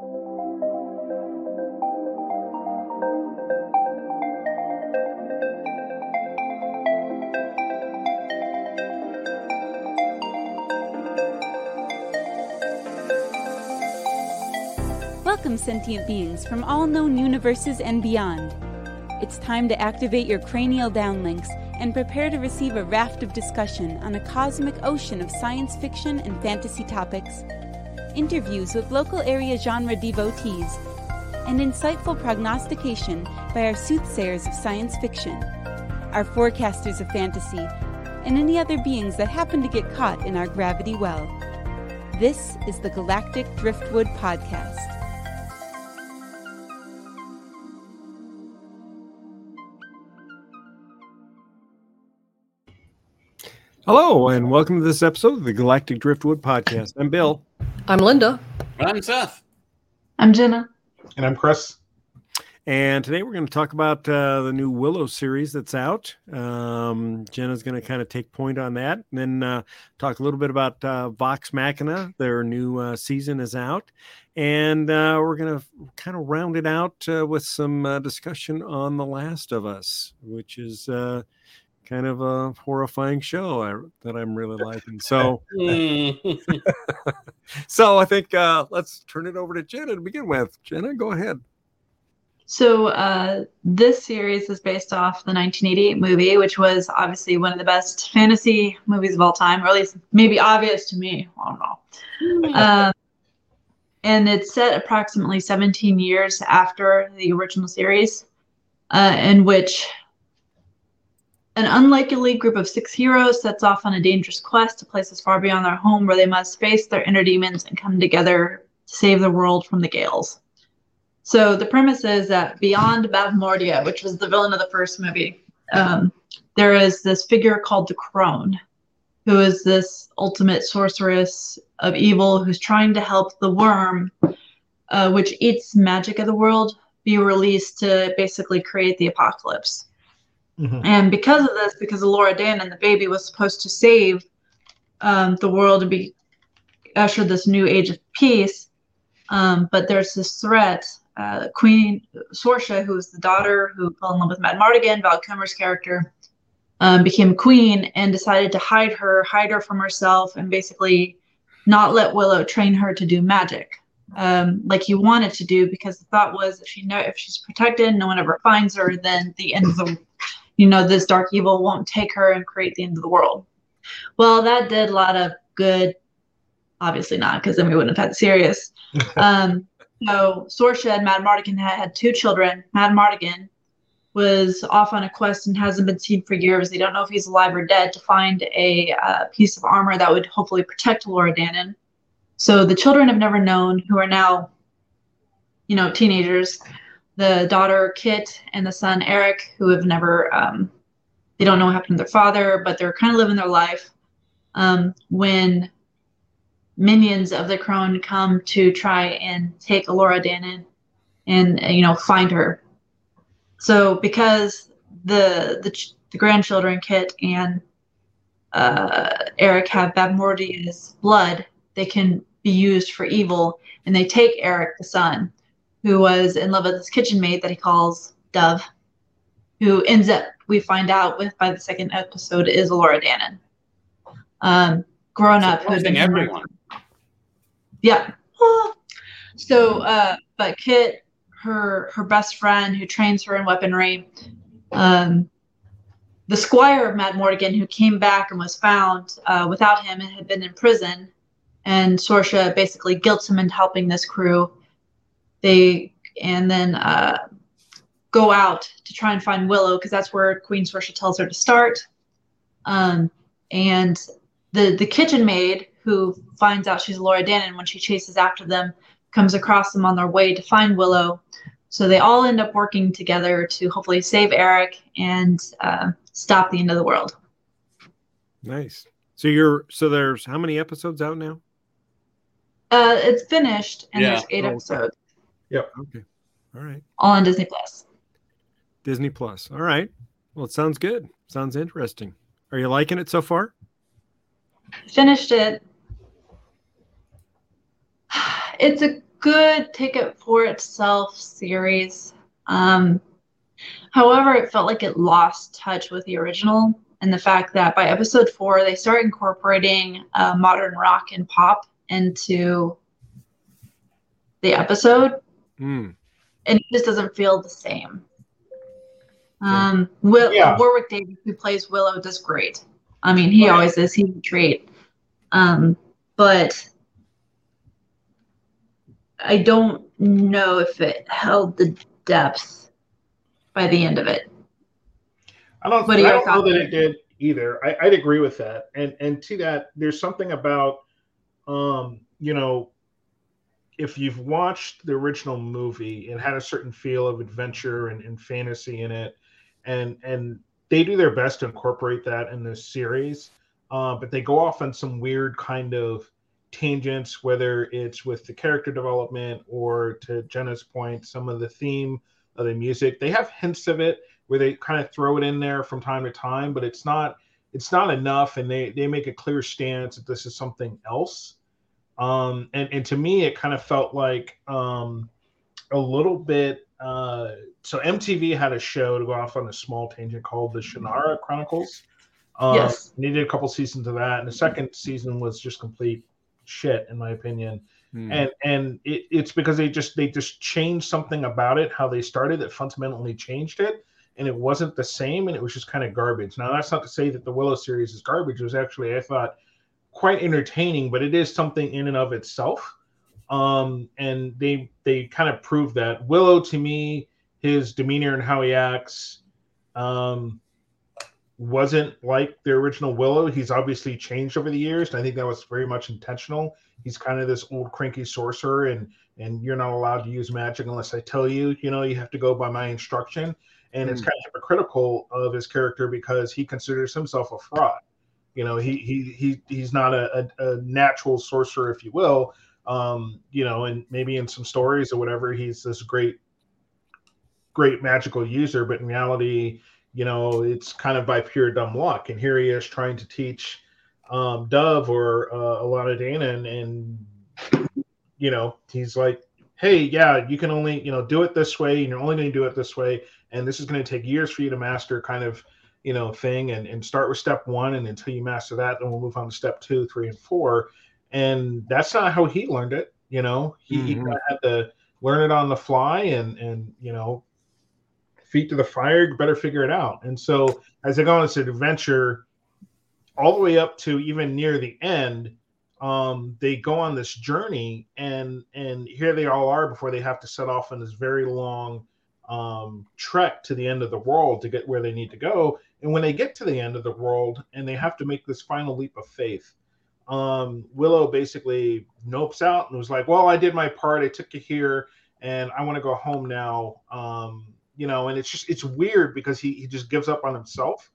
Welcome, sentient beings from all known universes and beyond. It's time to activate your cranial downlinks and prepare to receive a raft of discussion on a cosmic ocean of science fiction and fantasy topics, interviews with local area genre devotees, and insightful prognostication by our soothsayers of science fiction, our forecasters of fantasy, and any other beings that happen to get caught in our gravity well. This is the Galactic Driftwood Podcast. Hello, and welcome to this episode of the Galactic Driftwood Podcast. I'm Bill. I'm Linda. I'm Seth. I'm Jenna. And I'm Chris. And today we're going to talk about uh, the new Willow series that's out. Um, Jenna's going to kind of take point on that, and then uh, talk a little bit about uh, Vox Machina. Their new uh, season is out, and uh, we're going to kind of round it out uh, with some discussion on The Last of Us, which is kind of a horrifying show I, that I'm really liking. So, so I think uh, let's turn it over to Jenna to begin with. Jenna, go ahead. So uh, this series is based off the 1988 movie, which was obviously one of the best fantasy movies of all time, or at least maybe obvious to me. I don't know. Um, and it's set approximately 17 years after the original series, uh, in which an unlikely group of six heroes sets off on a dangerous quest to places far beyond their home where they must face their inner demons and come together to save the world from the Gales. So the premise is that beyond Bavmorda, which was the villain of the first movie, um, there is this figure called the Crone, who is this ultimate sorceress of evil who's trying to help the worm, uh, which eats magic of the world, be released to basically create the apocalypse. Mm-hmm. And because of this, because Elora Danan the baby was supposed to save um, the world and be usher this new age of peace, um, but there's this threat. Uh, Queen Sorsha, who was the daughter who fell in love with Madmartigan, Val Kilmer's character, um, became queen and decided to hide her, hide her from herself, and basically not let Willow train her to do magic um, like he wanted to do because the thought was if she know if she's protected, no one ever finds her, then the end of the you know, this dark evil won't take her and create the end of the world. Well, that did a lot of good. Obviously not, because then we wouldn't have had series. um, so Sorsha and Madmartigan had, had two children. Madmartigan was off on a quest and hasn't been seen for years. They don't know if he's alive or dead to find a uh, piece of armor that would hopefully protect Laura Danan. So the children have never known, who are now, you know, teenagers, the daughter Kit and the son Eric, who have never, um, they don't know what happened to their father, but they're kind of living their life. Um, when minions of the crone come to try and take Elora Danan and you know find her. So because the the, the grandchildren Kit and uh, Eric have Bavmorda's blood, they can be used for evil, and they take Eric the son who was in love with this kitchen maid that he calls Dove, who ends up, we find out with by the second episode, is Laura Danan. Um, grown up, who had been everyone. Yeah. So, uh, but Kit, her her best friend who trains her in weaponry, um, the squire of Madmartigan who came back and was found uh, without him and had been in prison, and Sorsha basically guilts him into helping this crew they and then uh, go out to try and find Willow because that's where Queen Sorsha tells her to start. Um, and the the kitchen maid who finds out she's Laura Danan when she chases after them comes across them on their way to find Willow. So they all end up working together to hopefully save Eric and uh, stop the end of the world. Nice. So you're so there's how many episodes out now? Uh, it's finished and yeah. there's eight oh, episodes. Yep. Okay. All right. All on Disney Plus. Disney Plus. All right. Well, it sounds good. Sounds interesting. Are you liking it so far? Finished it. It's a good ticket for itself series. Um, however, it felt like it lost touch with the original, and the fact that by episode four they start incorporating uh, modern rock and pop into the episode, Mm. and it just doesn't feel the same. Um, Will, Yeah. Warwick Davis, who plays Willow, does great. I mean, he Right. always is. He's a treat. Um, but I don't know if it held the depth by the end of it. I don't. What are I your don't know thoughts? that it did either. I, I'd agree with that. And and to that, there's something about, um, you know, if you've watched the original movie, it had a certain feel of adventure and, and fantasy in it, and and they do their best to incorporate that in this series. Uh, but they go off on some weird kind of tangents, whether it's with the character development or to Jenna's point, some of the theme of the music. They have hints of it where they kind of throw it in there from time to time, but it's not it's not enough, and they they make a clear stance that this is something else. Um, and and to me, it kind of felt like um, a little bit. Uh, so MTV had a show to go off on a small tangent called the Shannara Chronicles. Um, Yes. and they did a couple seasons of that, and the second season was just complete shit, in my opinion Mm. and and it, it's because they just they just changed something about it how they started that fundamentally changed it and it wasn't the same and it was just kind of garbage now that's not to say that the willow series is garbage it was actually i thought quite entertaining but it is something in and of itself. Um and they they kind of proved that. Willow to me his demeanor and how he acts um wasn't like the original willow. He's obviously changed over the years and i think that was very much intentional. He's kind of this old cranky sorcerer and and you're not allowed to use magic unless i tell you. You know you have to go by my instruction. And it's Mm. kind of hypocritical of his character because he considers himself a fraud you know he he, he he's not a, a, a natural sorcerer if you will um you know and maybe in some stories or whatever he's this great great magical user but in reality you know it's kind of by pure dumb luck and here he is trying to teach um, Dove or uh, Alana Dana, and, and you know he's like, "Hey, yeah, you can only you know do it this way, and you're only going to do it this way, and this is going to take years for you to master." Kind of you know thing, and and start with step one, and until you master that, then we'll move on to step two, three, and four. And that's not how he learned it. You know, he, he Mhm. kind of had to learn it on the fly, and and you know, feet to the fire, you better figure it out. And so as they go on this adventure all the way up to even near the end um they go on this journey and and here they all are before they have to set off on this very long um trek to the end of the world to get where they need to go and when they get to the end of the world and they have to make this final leap of faith um willow basically nopes out and was like well i did my part. I took you here and i want to go home now. Um you know and it's just it's weird because he, he just gives up on himself.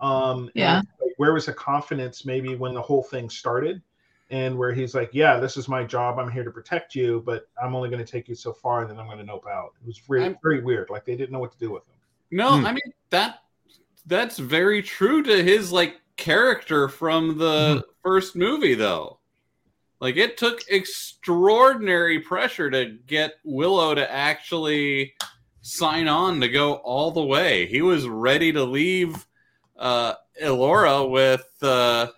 Um Yeah. and like, where was the confidence maybe when the whole thing started? And where he's like yeah this is my job. I'm here to protect you but i'm only going to take you so far and then i'm going to nope out. It was very, I'm- very weird. Like they didn't know what to do with him. No, Hmm. I mean that that's very true to his like character from the first movie though. Like it took extraordinary pressure to get Willow to actually sign on to go all the way. He was ready to leave uh Elora with uh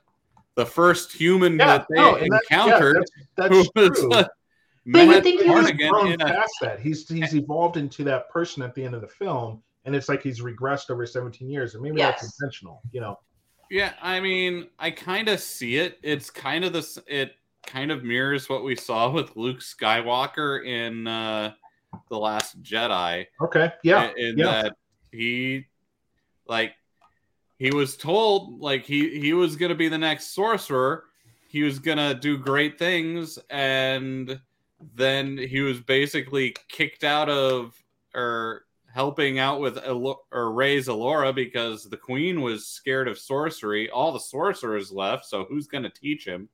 the first human that they no, and that- yeah, encountered that's, that's true. uh, But you think he he's was- Flanagan grown past that. He's he's evolved into that person at the end of the film, and it's like he's regressed over 17 years, and maybe that's intentional. You know, Yeah, I mean, I kind of see it. It's kind of this. It kind of mirrors what we saw with Luke Skywalker in uh, the Last Jedi. okay, yeah, in yeah. that he, like, he was told like he he was gonna be the next sorcerer. He was gonna do great things, and then he was basically kicked out of or helping out with Elo- or raise Alora because the queen was scared of sorcery. All the sorcerers left, so who's going to teach him?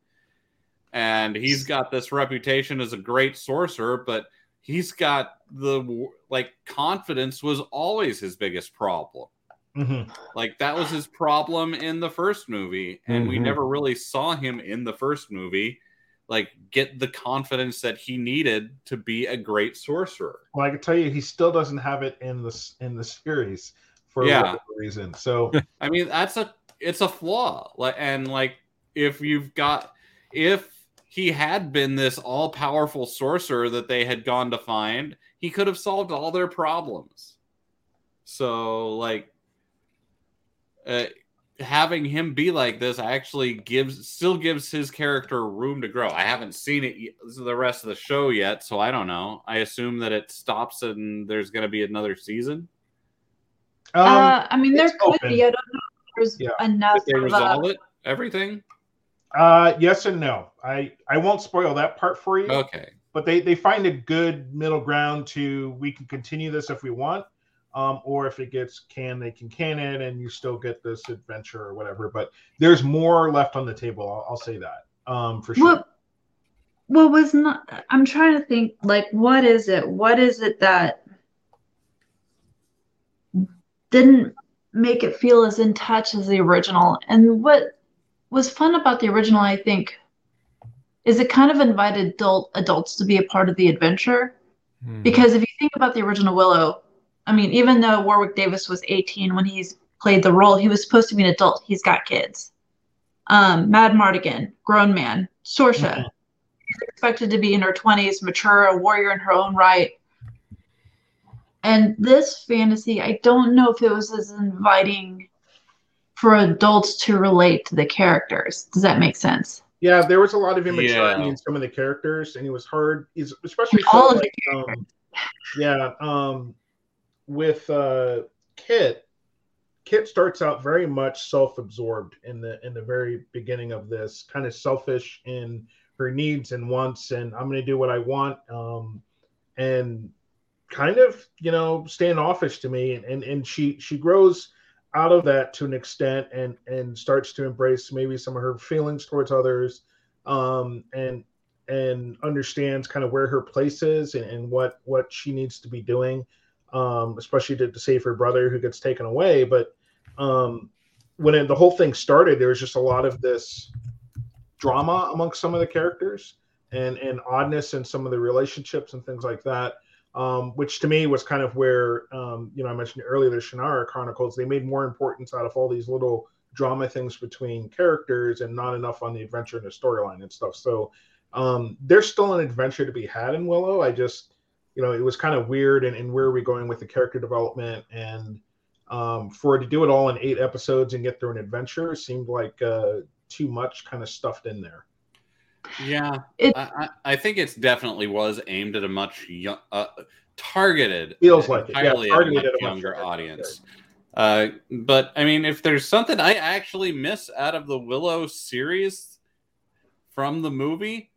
And he's got this reputation as a great sorcerer, but he's got the like confidence was always his biggest problem. Mhm. Like that was his problem in the first movie, and we Mhm. never really saw him in the first movie. Like get the confidence that he needed to be a great sorcerer. Well, I can tell you, he still doesn't have it in the in the series for Yeah. whatever reason. So I mean, that's a it's a flaw. Like and like if you've got if he had been this all powerful sorcerer that they had gone to find, he could have solved all their problems. So like uh, having him be like this actually gives still gives his character room to grow. I haven't seen it the rest of the show yet, so I don't know. I assume that it stops and there's going to be another season. um, uh, I mean, there could open. be. I don't know if there's Yeah. enough. Did they of a- resolve it? Everything? uh, yes and no. I I won't spoil that part for you. Okay. but they they find a good middle ground to we can continue this if we want um, or if it gets canned they can can it and you still get this adventure or whatever but there's more left on the table i'll, I'll say that um, for sure What what was not I'm trying to think like what is it? What is it that didn't make it feel as in touch as the original? And what was fun about the original, I think, is it kind of invited adult adults to be a part of the adventure. Mhm. Because if you think about the original Willow, I mean, even though Warwick Davis was 18 when he's played the role, he was supposed to be an adult. He's got kids. Um, Madmartigan, grown man. Sorsha, Mhm. she's expected to be in her 20s, mature, a warrior in her own right. And this fantasy, I don't know if it was as inviting for adults to relate to the characters. Does that make sense? yeah there was a lot of immaturity Yeah. in some of the characters and it was hard is especially All so, of the like, um, yeah um, with uh, kit kit starts out very much self-absorbed in the in the very beginning of this kind of selfish in her needs and wants and i'm going to do what i want um, and kind of you know standoffish to me and, and and she she grows out of that to an extent and and starts to embrace maybe some of her feelings towards others um and and understands kind of where her place is and, and what what she needs to be doing um especially to, to save her brother who gets taken away but um when it, the whole thing started there was just a lot of this drama amongst some of the characters and and oddness in some of the relationships and things like that um, which to me was kind of where um, you know I mentioned earlier the Shannara Chronicles. They made more importance out of all these little drama things between characters and not enough on the adventure and the storyline and stuff. So um, there's still an adventure to be had in Willow. I just you know it was kind of weird and, and where are we going with the character development and um, for to do it all in eight episodes and get through an adventure seemed like uh, too much kind of stuffed in there. Yeah, It- I, I I think it's definitely was aimed at a much young, uh, targeted, Feels like it, yeah, targeted at a at much a younger younger audience. Uh, but I mean, if there's something I actually miss out of the Willow series from the movie,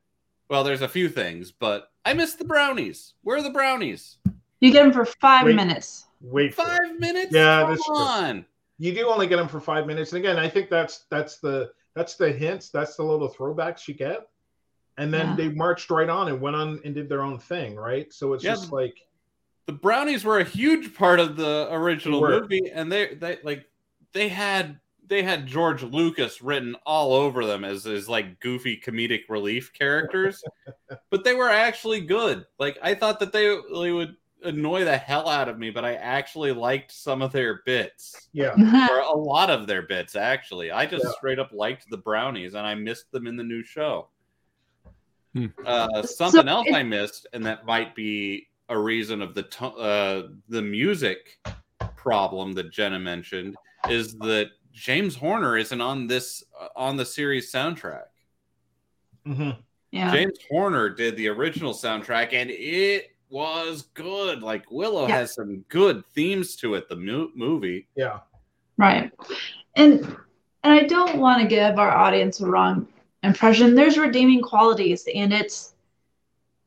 well, there's a few things, but I miss the brownies. Where are the brownies? You get them for five Wait. minutes. Wait, for it. Five minutes? Yeah, Come that's true. on. you do only get them for five minutes and again i think that's that's the that's the hints that's the little throwbacks you get and then Yeah. they marched right on and went on and did their own thing right so it's Yeah. just like the brownies were a huge part of the original movie and they they like they had they had George Lucas written all over them as as like goofy comedic relief characters but they were actually good. Like I thought that they, they would annoy the hell out of me but I actually liked some of their bits. Yeah. Or a lot of their bits actually. I just Yeah. straight up liked the brownies and I missed them in the new show. Hmm. uh, So something else it- I missed, and that might be a reason of the to- uh, the music problem that Jenna mentioned, is that James Horner isn't on this uh, on the series soundtrack. hmm yeah. James Horner did the original soundtrack, and it was good. Like Willow Yeah. has some good themes to it. The mo- movie, yeah Right. And and I don't want to give our audience a wrong impression. There's redeeming qualities and it's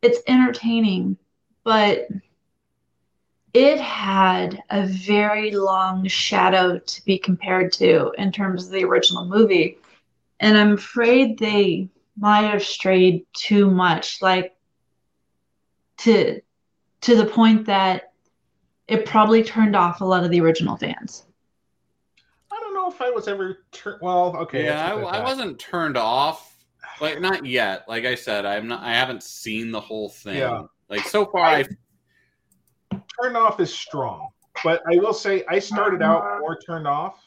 it's entertaining, but it had a very long shadow to be compared to in terms of the original movie. And I'm afraid they might have strayed too much, like to to the point that it probably turned off a lot of the original fans. i don't know if i was ever tur- well okay yeah, I, I wasn't turned off Like not yet. Like I said, I'm not. I haven't seen the whole thing. Yeah. Like so far, I Turned off is strong, but I will say I started out more turned off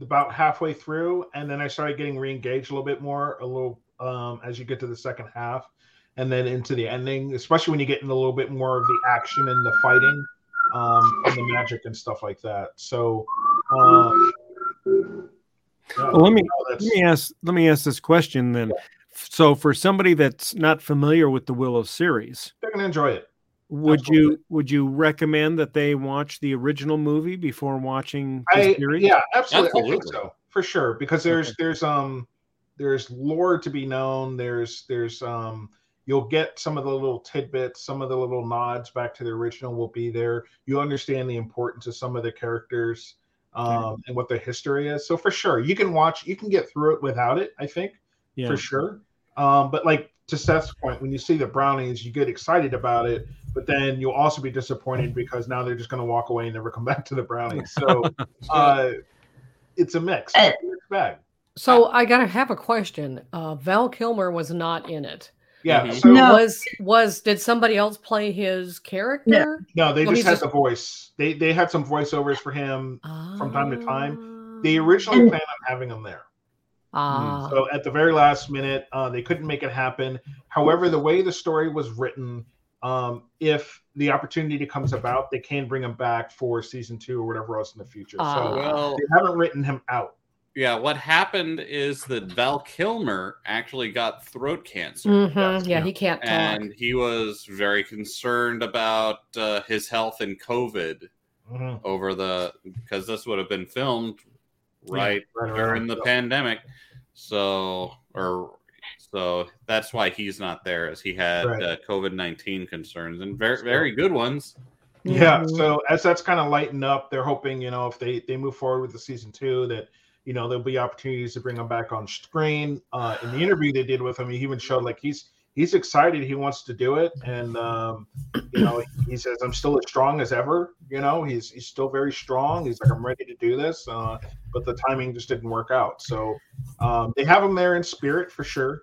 about halfway through, and then I started getting re-engaged a little bit more, a little um, as you get to the second half, and then into the ending, especially when you get into a little bit more of the action and the fighting, um, and the magic and stuff like that. So, um, yeah, Well, let me let me ask let me ask this question then. So for somebody that's not familiar with the Willow series, they're gonna enjoy it. Would Absolutely. you would you recommend that they watch the original movie before watching the I yeah, absolutely. I think so for sure because there's Okay. there's um there's lore to be known. There's there's um you'll get some of the little tidbits, some of the little nods back to the original will be there. You understand the importance of some of the characters um and what their history is. So for sure, you can watch. You can get through it without it. I think Yeah. for sure. Um, but like to Seth's point, when you see the brownies, you get excited about it, but then you'll also be disappointed because now they're just going to walk away and never come back to the brownies. So uh, it's a mix, Uh, it's a mixed bag. So I gotta have a question. Uh, Val Kilmer was not in it. Yeah. Mhm. So No. Was was did somebody else play his character? no, they just had just- the voice. They they had some voiceovers for him. From time to time, They originally planned on having him there. Ah, So at the very last minute, uh, they couldn't make it happen. However, the way the story was written, um, if the opportunity comes about, they can bring him back for season two or whatever else in the future. Ah. so well, they haven't written him out. yeah. What happened is that Val Kilmer actually got throat cancer. mhm, yeah, yeah. he can't talk. and he was very concerned about uh, his health and COVID Mhm. over the because this would have been filmed right Right around, during the so- pandemic. So or so that's why he's not there, as he had Right. uh, COVID nineteen concerns and very very good ones. Yeah. So as that's kind of lightened up, they're hoping you know if they they move forward with the season two that you know there'll be opportunities to bring him back on screen. Uh, in the interview they did with him, he even showed like he's he's excited, he wants to do it, and um, you know he says I'm still as strong as ever. You know he's he's still very strong. He's like I'm ready to do this, uh, but the timing just didn't work out. So um, they have him there in spirit for sure.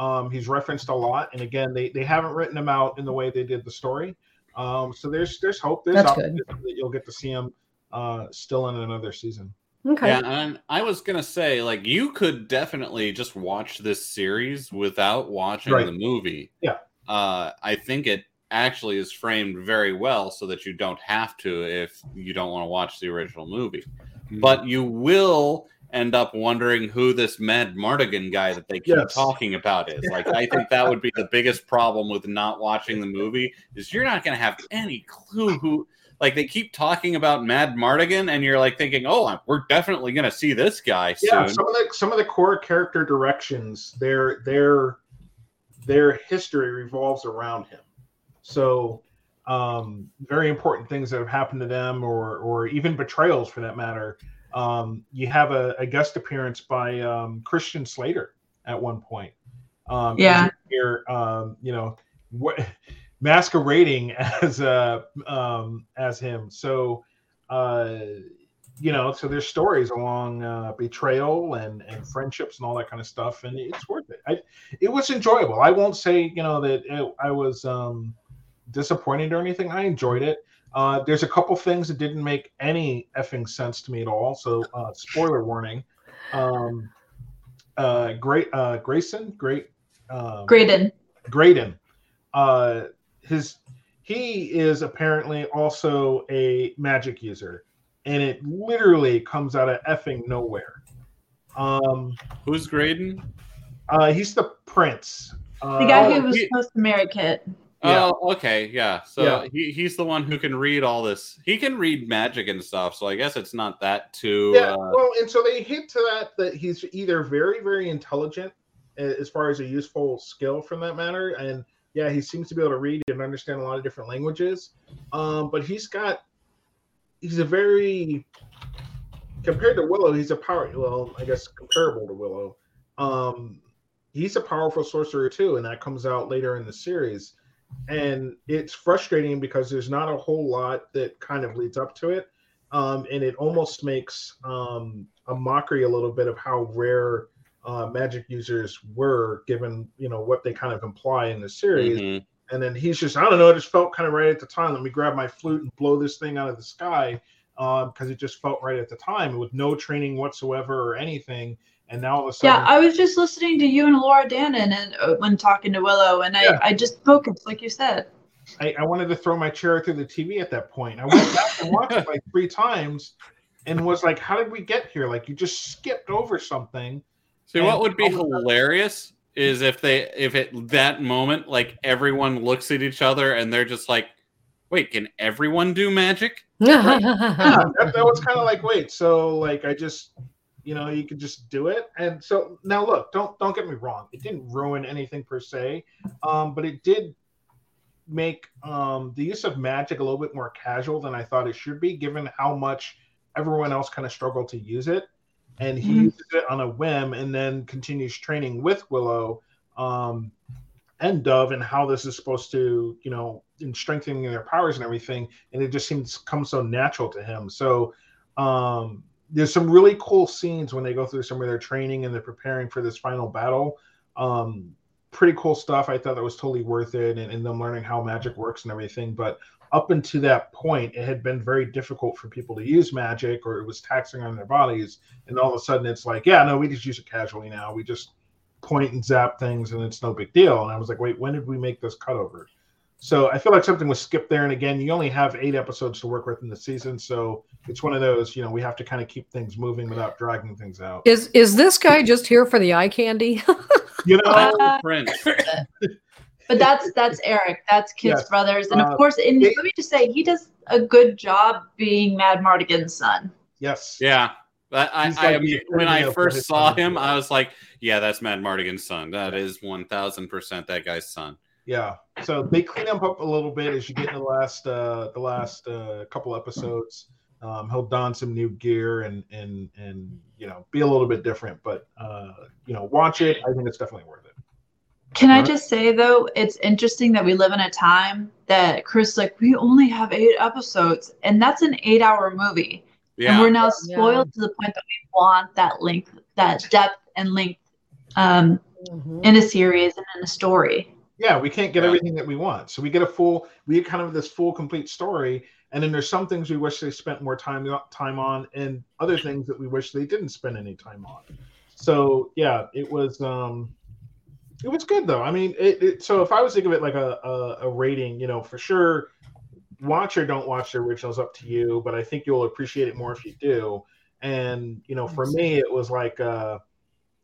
Um, he's referenced a lot, and again, they they haven't written him out in the way they did the story. Um, so there's there's hope. There's That's good. optimism that you'll get to see him uh, still in another season. okay. Yeah, and I was gonna say, like, you could definitely just watch this series without watching Right. the movie. Yeah. Uh, I think it actually is framed very well so that you don't have to if you don't want to watch the original movie. Mm-hmm. But you will end up wondering who this Madmartigan guy that they keep Yes. talking about is. Like, I think that would be the biggest problem with not watching the movie is you're not going to have any clue who. Like they keep talking about Madmartigan, and you're like thinking, "Oh, we're definitely going to see this guy Yeah, soon." some of the some of the core character directions, their their their history revolves around him. So um, very important things that have happened to them, or or even betrayals for that matter. Um, you have a, a guest appearance by um, Christian Slater at one point. Um, Yeah. Here, um, you know, what masquerading as uh, um, as him. So. Uh, you know, so there's stories along uh, betrayal and and friendships and all that kind of stuff, and it's worth it. I, it was enjoyable. I won't say you know that it, I was um, disappointed or anything. I enjoyed it. Uh, there's a couple things that didn't make any effing sense to me at all. So uh, spoiler warning. Um, uh, great uh, Grayson, great um, Graydon. Graydon. Uh, his he is apparently also a magic user, and it literally comes out of effing nowhere. Um, Who's Graydon? uh, he's the prince. Uh, The guy Oh, who was he- supposed to marry Kit. Yeah. Oh, okay, yeah. So Yeah. He, he's the one who can read all this. He can read magic and stuff. So I guess it's not that too. yeah, Uh, well, and so they hint to that that he's either very, very intelligent as far as a useful skill from that matter, and yeah, he seems to be able to read and understand a lot of different languages. Um, but he's got he's a very compared to Willow, he's a power well, I guess comparable to Willow. Um, he's a powerful sorcerer too, and that comes out later in the series. And it's frustrating because there's not a whole lot that kind of leads up to it um, and it almost makes um, a mockery a little bit of how rare uh, magic users were, given you know what they kind of imply in the series. Mhm. And then he's just, I don't know, it just felt kind of right at the time. Let me grab my flute and blow this thing out of the sky because it just felt right at the time with no training whatsoever or anything. And now all of a sudden, Yeah, I was just listening to you and Laura Dannon and uh, when talking to Willow, and I, Yeah. I just focused, like you said. I, I wanted to throw my chair through the TV at that point. I went back and watched it like three times and was like, how did we get here? Like, you just skipped over something. See, what would be all of that- hilarious is if they, if at that moment, like everyone looks at each other and they're just like, "Wait, can everyone do magic?" Yeah, that, that was kind of like, wait, so like I just, you know, you could just do it. And so now look, don't don't get me wrong, it didn't ruin anything per se, um, but it did make um, the use of magic a little bit more casual than I thought it should be, given how much everyone else kind of struggled to use it. And he Mhm. uses it on a whim and then continues training with Willow um, and Dove and how this is supposed to, you know, in strengthening their powers and everything. And it just seems come so natural to him. So um, there's some really cool scenes when they go through some of their training and they're preparing for this final battle. Um, pretty cool stuff. I thought that was totally worth it, and, and them learning how magic works and everything. But up until that point, it had been very difficult for people to use magic, or it was taxing on their bodies. And all of a sudden, it's like, yeah, no, we just use it casually now. We just point and zap things, and it's no big deal. And I was like, wait, when did we make this cutover? So I feel like something was skipped there. And again, you only have eight episodes to work with in the season, so it's one of those, you know, we have to kind of keep things moving without dragging things out. Is is this guy just here for the eye candy? You know, Uh, Prince. But that's that's Eric. That's Kit's Yes. brothers, and Uh, of course, and they- let me just say, he does a good job being Madmartigan's son. yes, Yeah. I, I, I like when I first saw him, I was like, "Yeah, that's Madmartigan's son. That is one thousand percent that guy's son." Yeah. So they clean him up a little bit as you get in the last uh the last uh couple episodes. Um he'll don some new gear and and and you know be a little bit different, but uh you know, watch it. I think it's definitely worth it. Can I Right. just say though, it's interesting that we live in a time that Chris like we only have eight episodes, and that's an eight-hour movie, yeah. and we're now spoiled to the point that we want that length, that depth and length, um, Mhm. in a series and in a story. Yeah, we can't get Yeah. everything that we want. So we get a full we get kind of this full complete story and then there's some things we wish they spent more time time on and other things that we wish they didn't spend any time on. So yeah, it was um it was good though. I mean, it, it so if I was to give it like a, a a rating, you know, for sure watch or don't watch the originals up to you, but I think you'll appreciate it more if you do. And you know, for me it was like uh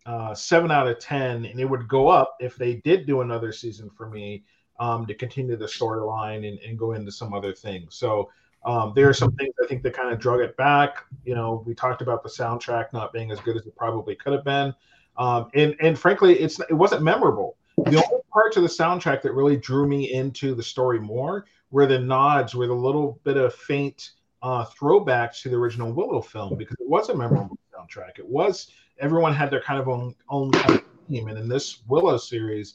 uh, seven out of ten, and it would go up if they did do another season for me um, to continue the storyline and, and go into some other things. So um, there are some things I think that kind of drug it back. You know, we talked about the soundtrack not being as good as it probably could have been, um, and and frankly, it's it wasn't memorable. The only parts of the soundtrack that really drew me into the story more were the nods, were the little bit of faint uh, throwbacks to the original Willow film because it was a memorable soundtrack. It was everyone had their kind of own own kind of theme, and in this Willow series,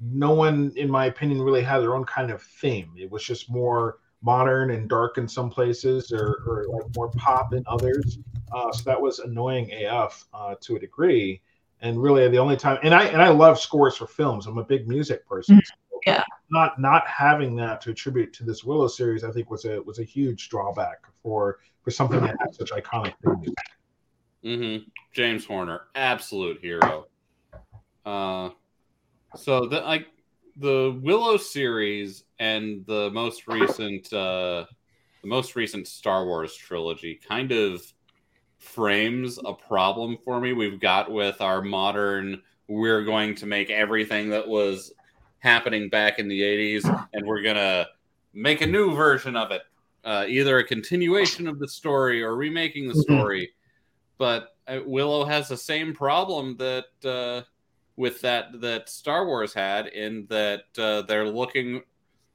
no one, in my opinion, really had their own kind of theme. It was just more modern and dark in some places, or, or like more pop in others. Uh, so that was annoying AF uh, to a degree. And really, the only time, and I and I love scores for films. I'm a big music person. so Yeah. Not not having that to attribute to this Willow series, I think was a was a huge drawback for for something that had such iconic themes. Hmm James Horner, absolute hero. Uh, so the like the Willow series and the most recent uh, the most recent Star Wars trilogy kind of frames a problem for me. We've got with our modern. We're going to make everything that was happening back in the '80s, and we're gonna make a new version of it. Uh, either a continuation of the story or remaking the Mhm. story. But uh, Willow has the same problem that uh, with that that Star Wars had, in that uh, they're looking,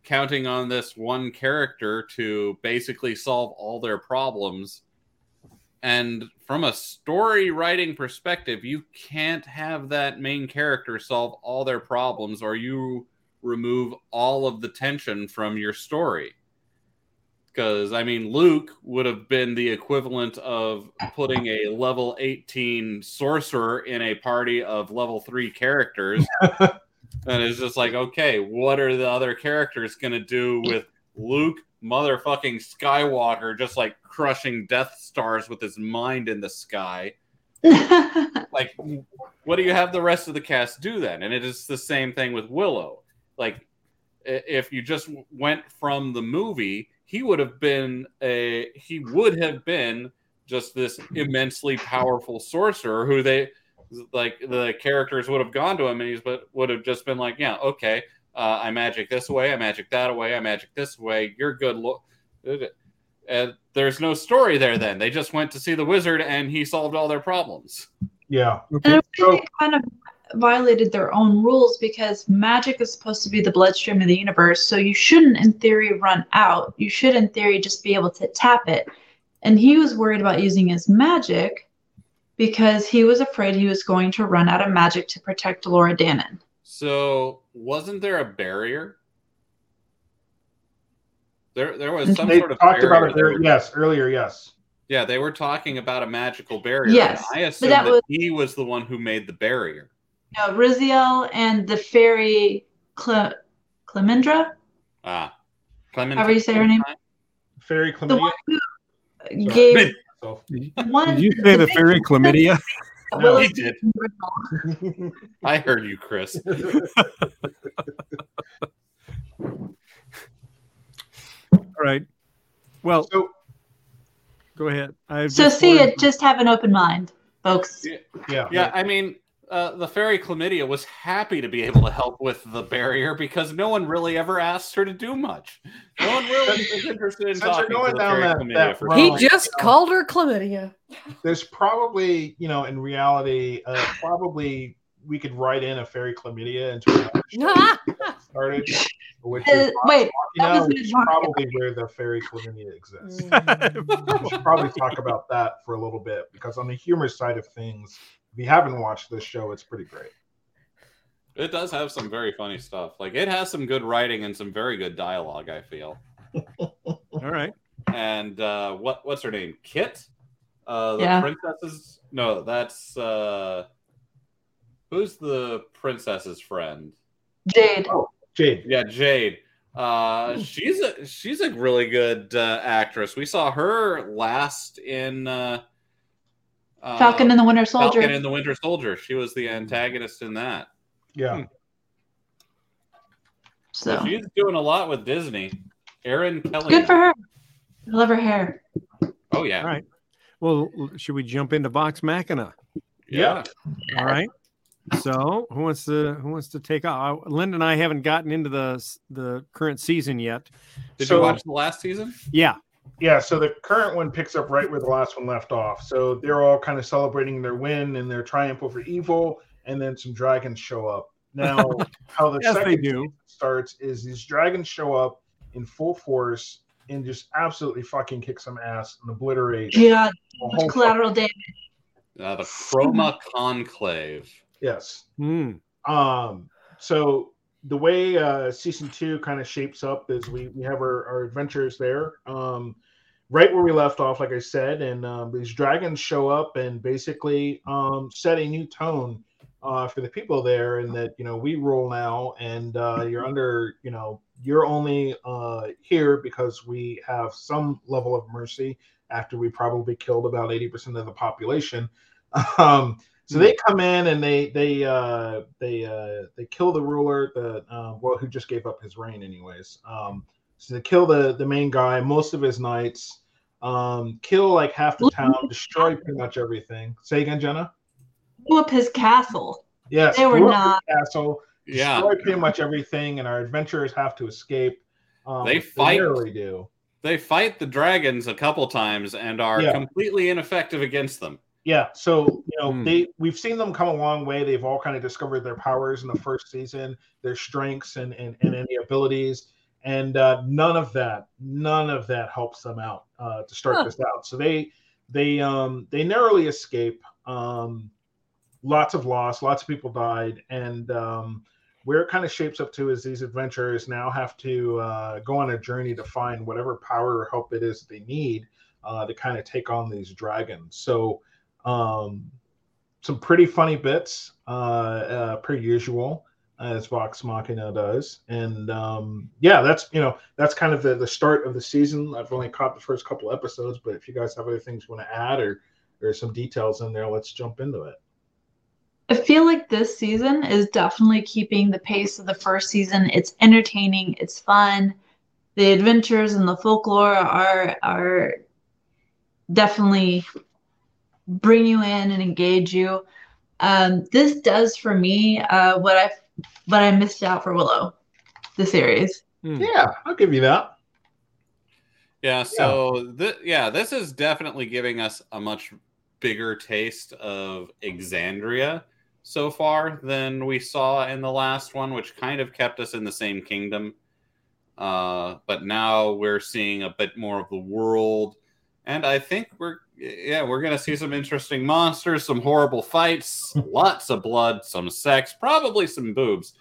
counting on this one character to basically solve all their problems. And from a story writing perspective, you can't have that main character solve all their problems, or you remove all of the tension from your story. Because I mean, Luke would have been the equivalent of putting a level 18 sorcerer in a party of level three characters. and it's just like, okay, what are the other characters going to do with Luke motherfucking Skywalker just like crushing Death Stars with his mind in the sky? like, what do you have the rest of the cast do then? And it is the same thing with Willow. Like, if you just went from the movie, he would have been a he would have been just this immensely powerful sorcerer who they like the characters would have gone to him and he's but would have just been like, yeah, okay, uh, I magic this way, I magic that away, I magic this way. You're good. Look, and there's no story there. Then they just went to see the wizard and he solved all their problems. Yeah. And so, kind of violated their own rules because magic is supposed to be the bloodstream of the universe. So you shouldn't, in theory, run out. You should, in theory, just be able to tap it. And he was worried about using his magic because he was afraid he was going to run out of magic to protect Laura Dannon. So wasn't there a barrier? There, there was some they sort of talked about it there. that- Yes, earlier. Yes. Yeah, they were talking about a magical barrier. Yes, I but assumed that that, was- he was the one who made the barrier. No, Raziel and the fairy Cle- Clemendra, Ah, Clement. however you say her name, Fairy the chlamydia. one who gave So- one. Did you say the fairy chlamydia? No, he did. I heard you, Chris. All right. Well, so go ahead. I So see it. Just have an open mind, folks. yeah. Yeah, I mean, uh, the fairy chlamydia was happy to be able to help with the barrier because no one really ever asked her to do much. No one really is interested in talking going to the down fairy that- chlamydia that road- He just you know. called her chlamydia. There's probably, you know, in reality, uh, probably we could write in a fairy chlamydia into another show that started, which Uh, wait, you that know, was which is Mark. probably where the fairy chlamydia exists. Mm. we should probably talk about that for a little bit because on the humor side of things, if you haven't watched this show, it's pretty great. It does have some very funny stuff. Like it has some good writing and some very good dialogue. I feel. All right. And uh, what what's her name? Kit. Uh, the Yeah. princess's. No, that's uh, who's the princess's friend? Jade. Jade, Yeah, Jade. Uh, she's a she's a really good uh, actress. We saw her last in uh, uh, Falcon and the Winter Soldier. Falcon and the Winter Soldier. She was the antagonist in that. yeah, so She's doing a lot with Disney. Erin Kelly. good for her. I love her hair. Oh yeah. All right. Well, should we jump into Vox Machina? Yeah. All right. So, who wants to who wants to take off? Uh, Linda and I haven't gotten into the the current season yet. Did So- you watch the last season? Yeah. Yeah. So the current one picks up right where the last one left off. So they're all kind of celebrating their win and their triumph over evil, and then some dragons show up. Now, how the Yes, they second do. starts is these dragons show up in full force and just absolutely fucking kick some ass and obliterate Yeah, the whole collateral damage. Uh, the Chroma Conclave. Yes. Hmm. Um, so the way uh, season two kind of shapes up is we we have our, our adventures there, um, right where we left off, like I said, and um, these dragons show up and basically um, set a new tone uh, for the people there, and that you know we rule now, and uh, you're under, you know, you're only uh, here because we have some level of mercy after we probably killed about eighty percent of the population. Um, so they come in and they they uh, they uh, they kill the ruler, the uh, well, who just gave up his reign, anyways. Um, so they kill the the main guy, most of his knights, um, kill like half the town, destroy pretty much everything. Say again, Jenna. Blew up his castle. Yes, They were not- castle, Yeah. destroy pretty much everything, and our adventurers have to escape. Um, They which fight. rarely do. They fight the dragons a couple times and are Yeah. completely ineffective against them. Yeah, so you know Hmm. they we've seen them come a long way. They've all kind of discovered their powers in the first season, their strengths and and, and any abilities, and uh, none of that, none of that helps them out uh, to start Huh. this out. So they they um they narrowly escape. Um, lots of loss, lots of people died, and um, where it kind of shapes up to is these adventurers now have to uh, go on a journey to find whatever power or help it is they need uh, to kind of take on these dragons. So, um, some pretty funny bits, uh, uh, per usual, as Vox Machina does, and um, yeah, that's you know that's kind of the the start of the season. I've only caught the first couple episodes, but if you guys have other things you want to add or or some details in there, let's jump into it. I feel like this season is definitely keeping the pace of the first season. It's entertaining, it's fun. The adventures and the folklore are are definitely bring you in and engage you. Um, this does for me uh, what I what I missed out for Willow, the series. Hmm. Yeah, I'll give you that. Yeah, so th- yeah, this is definitely giving us a much bigger taste of Exandria so far than we saw in the last one, which kind of kept us in the same kingdom. Uh, but now we're seeing a bit more of the world, and I think we're yeah we're gonna see some interesting monsters, some horrible fights, lots of blood, some sex, probably some boobs.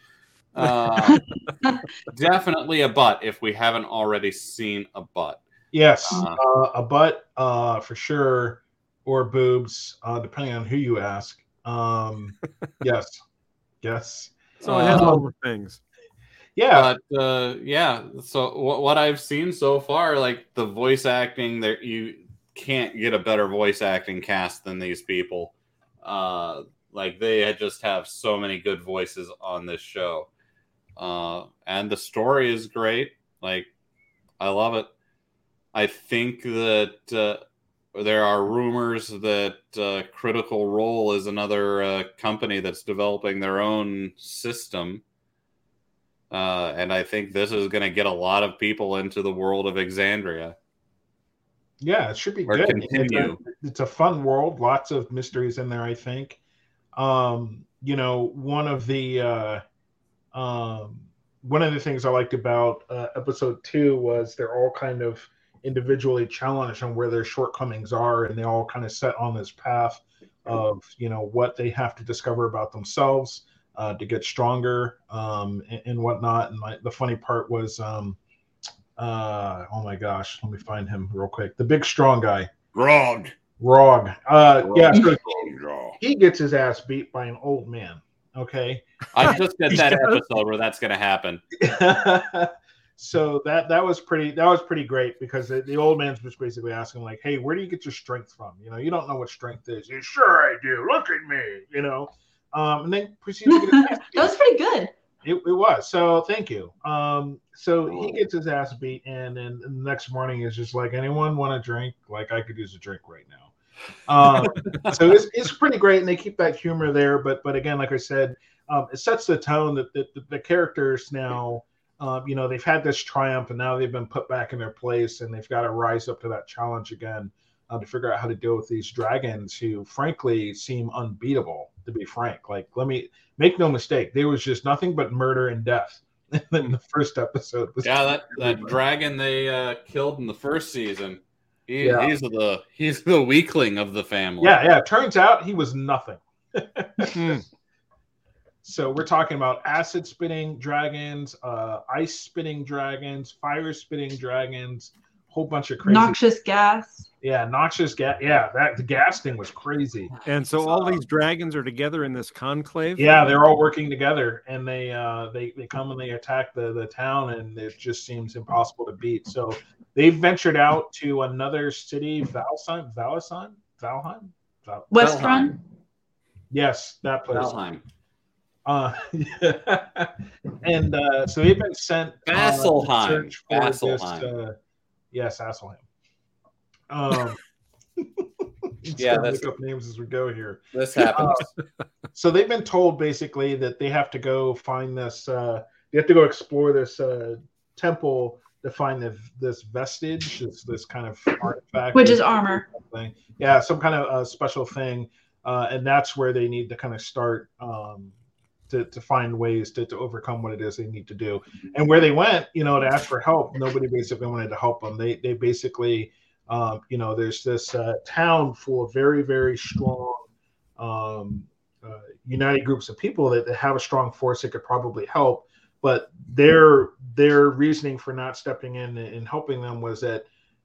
Uh, definitely a butt if we haven't already seen a butt. Yes, Uh, uh, a butt uh, for sure, or boobs, uh, depending on who you ask. Um, yes, yes, So it has Uh, all the things. yeah. but uh, yeah so what, what i've seen so far like the voice acting there you can't get a better voice acting cast than these people. Uh like they just have so many good voices on this show. Uh and the story is great. Like i love it. I think that uh, there are rumors that uh, critical role is another uh, company that's developing their own system. Uh, and I think this is going to get a lot of people into the world of Exandria. Yeah, it should be good. continue. It's a, it's a fun world, lots of mysteries in there. I think. Um, you know, one of the uh, um, one of the things I liked about uh, episode two was they're all kind of individually challenged on where their shortcomings are, and they all kind of set on this path of you know what they have to discover about themselves uh, to get stronger um, and, and whatnot. And my, the funny part was. Um, uh oh my gosh let me find him real quick the big strong guy Grog. Rog. Uh yeah so he gets his ass beat by an old man okay I just did that does? episode where that's going to happen. so that that was pretty that was pretty great because the, the old man's just basically asking like hey where do you get your strength from you know you don't know what strength is You sure i do look at me you know um and then proceeds to get that was pretty good. It, it was. So thank you. Um, so he gets his ass beat, and then the next morning is just like, anyone want a drink? Like I could use a drink right now. Um, so it's, it's pretty great, and they keep that humor there. But but again, like I said, um, it sets the tone that the, the, the characters now, um, you know, they've had this triumph, and now they've been put back in their place, and they've got to rise up to that challenge again uh, to figure out how to deal with these dragons, who frankly seem unbeatable. To be frank, like let me make no mistake, there was just nothing but murder and death in the first episode. was- Yeah, that, that dragon they uh, killed in the first season. He, Yeah. He's the he's the weakling of the family. yeah, yeah. Turns out he was nothing. Hmm. So we're talking about acid spitting dragons, uh, ice spitting dragons, fire spitting dragons, whole bunch of crazy. Noxious gas. Yeah, noxious gas. Yeah, that the gas thing was crazy. And so all these dragons are together in this conclave. Yeah, they're all working together, and they uh, they they come and they attack the the town, and it just seems impossible to beat. So they've ventured out to another city, Valheim, Valheim, Valheim. Val- West Valheim. Yes, that place. Valheim. Uh, and uh, so they've been sent uh, to Vasselheim. search for this, uh, yes, Hasselheim. Um, just Yeah, gotta that's- look up names as we go here. This happens. So they've been told basically that they have to go find this. Uh, they have to go explore this uh, temple to find the, this vestige, this this kind of artifact, Which is armor. Thing. Yeah, some kind of uh, special thing, uh, and that's where they need to kind of start um, to to find ways to to overcome what it is they need to do. And where they went, you know, to ask for help, nobody basically wanted to help them. They they basically, um, you know, there's this uh, town full of very very strong um, uh, united groups of people that, that have a strong force that could probably help. But their their reasoning for not stepping in and helping them was that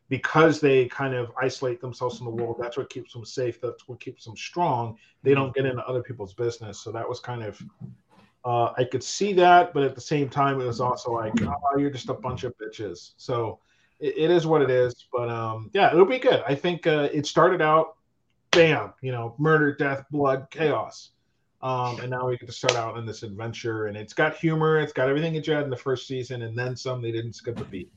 because they kind of isolate themselves in the world, that's what keeps them safe. That's what keeps them strong. They don't get into other people's business. So that was kind of uh, I could see that, but at the same time, it was also like, oh, you're just a bunch of bitches. So it, it is what it is. But um, yeah, it'll be good. I think uh, it started out, bam, you know, murder, death, blood, chaos. Um, and now we get to start out in this adventure, and it's got humor, it's got everything that you had in the first season, and then some. They didn't skip a beat.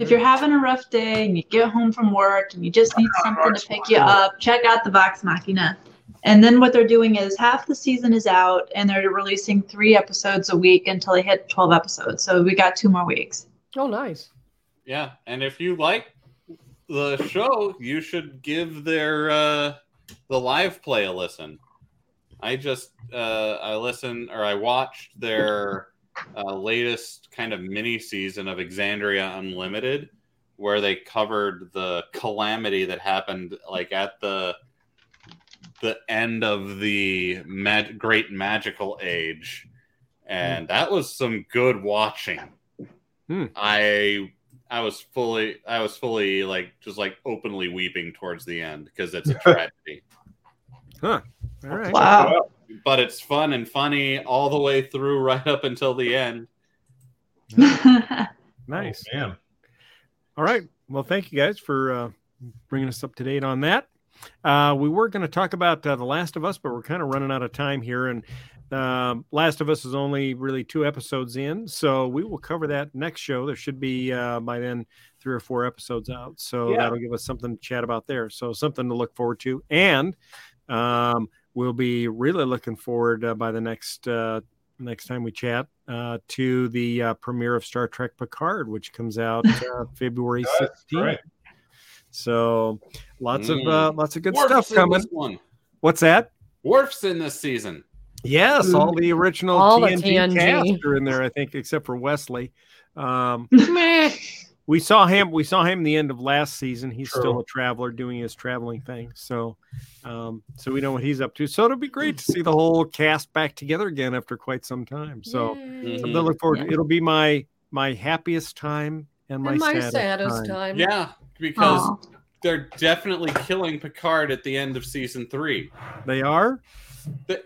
If you're having a rough day and you get home from work and you just need something to pick you up, check out the Vox Machina. And then what they're doing is half the season is out and they're releasing three episodes a week until they hit 12 episodes. So we got two more weeks. Oh, nice. Yeah, and if you like the show, you should give their uh, the live play a listen. I just uh, I listened or I watched their uh, latest kind of mini season of Exandria Unlimited, where they covered the calamity that happened like at the the end of the mag- great magical age, and that was some good watching. Hmm. I I was fully I was fully like just like openly weeping towards the end because it's a tragedy. Huh. All right. Wow. But it's fun and funny all the way through right up until the end. Nice. Oh, man. All right. Well, thank you guys for uh, bringing us up to date on that. Uh, we were going to talk about uh, The Last of Us, but we're kind of running out of time here. And um Last of Us is only really two episodes in. So we will cover that next show. There should be uh, by then three or four episodes out. So Yeah. that'll give us something to chat about there. So something to look forward to. And um, we'll be really looking forward uh, by the next. Uh, Next time we chat uh, to the uh, premiere of Star Trek Picard, which comes out uh, February 16th. So lots of Mm. uh, lots of good Worf's stuff coming. one. What's that? Worf's in this season. Yes, all the original All the TNG, TNG. cast are in there, I think, except for Wesley. Um, Meh. We saw him. We saw him the end of last season. He's True. still a traveler doing his traveling thing. So, um, so we know what he's up to. So it'll be great to see the whole cast back together again after quite some time. So Yay. something to look forward to. Yeah. It'll be my my happiest time and my, And my saddest, saddest time. time. Yeah, because Aw. they're definitely killing Picard at the end of season three. They are. Uh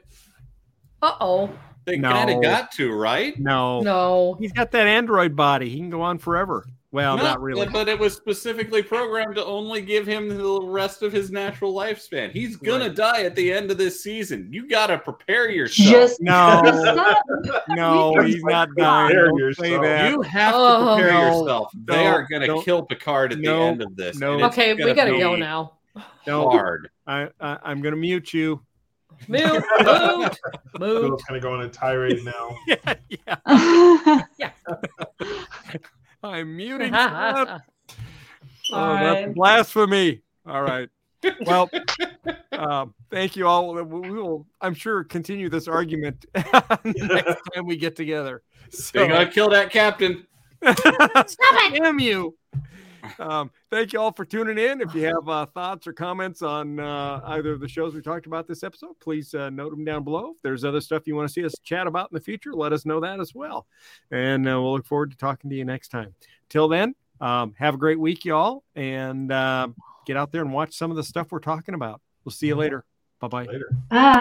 oh. They No. kind of got to, right? No, No. he's got that android body. He can go on forever. Well, No, not really. But it was specifically programmed to only give him the rest of his natural lifespan. He's gonna Right. die at the end of this season. You gotta prepare yourself. Just No, no, he's not dying. Prepare Don't say that. you have to Oh, prepare no. yourself. They are gonna don't- kill Picard at no, the end of this. no. Okay, we gotta go now. No, Hard. I, I, I'm going to mute you. Mute, mute, mute. Bill's kind of going on a tirade now. Yeah, yeah. I'm muting. Scott. Oh, All that's blasphemy. All right. Well, um, thank you all. We will, I'm sure, continue this argument next time we get together. They So, gotta kill that captain. Stop it! Damn you. Um, thank you all for tuning in. If you have uh, thoughts or comments on uh, either of the shows we talked about this episode, please uh, note them down below. If there's other stuff you want to see us chat about in the future, let us know that as well. And uh, we'll look forward to talking to you next time. Till then, um, have a great week, y'all, and uh, get out there and watch some of the stuff we're talking about. We'll see you later. Bye bye. Later. Bye.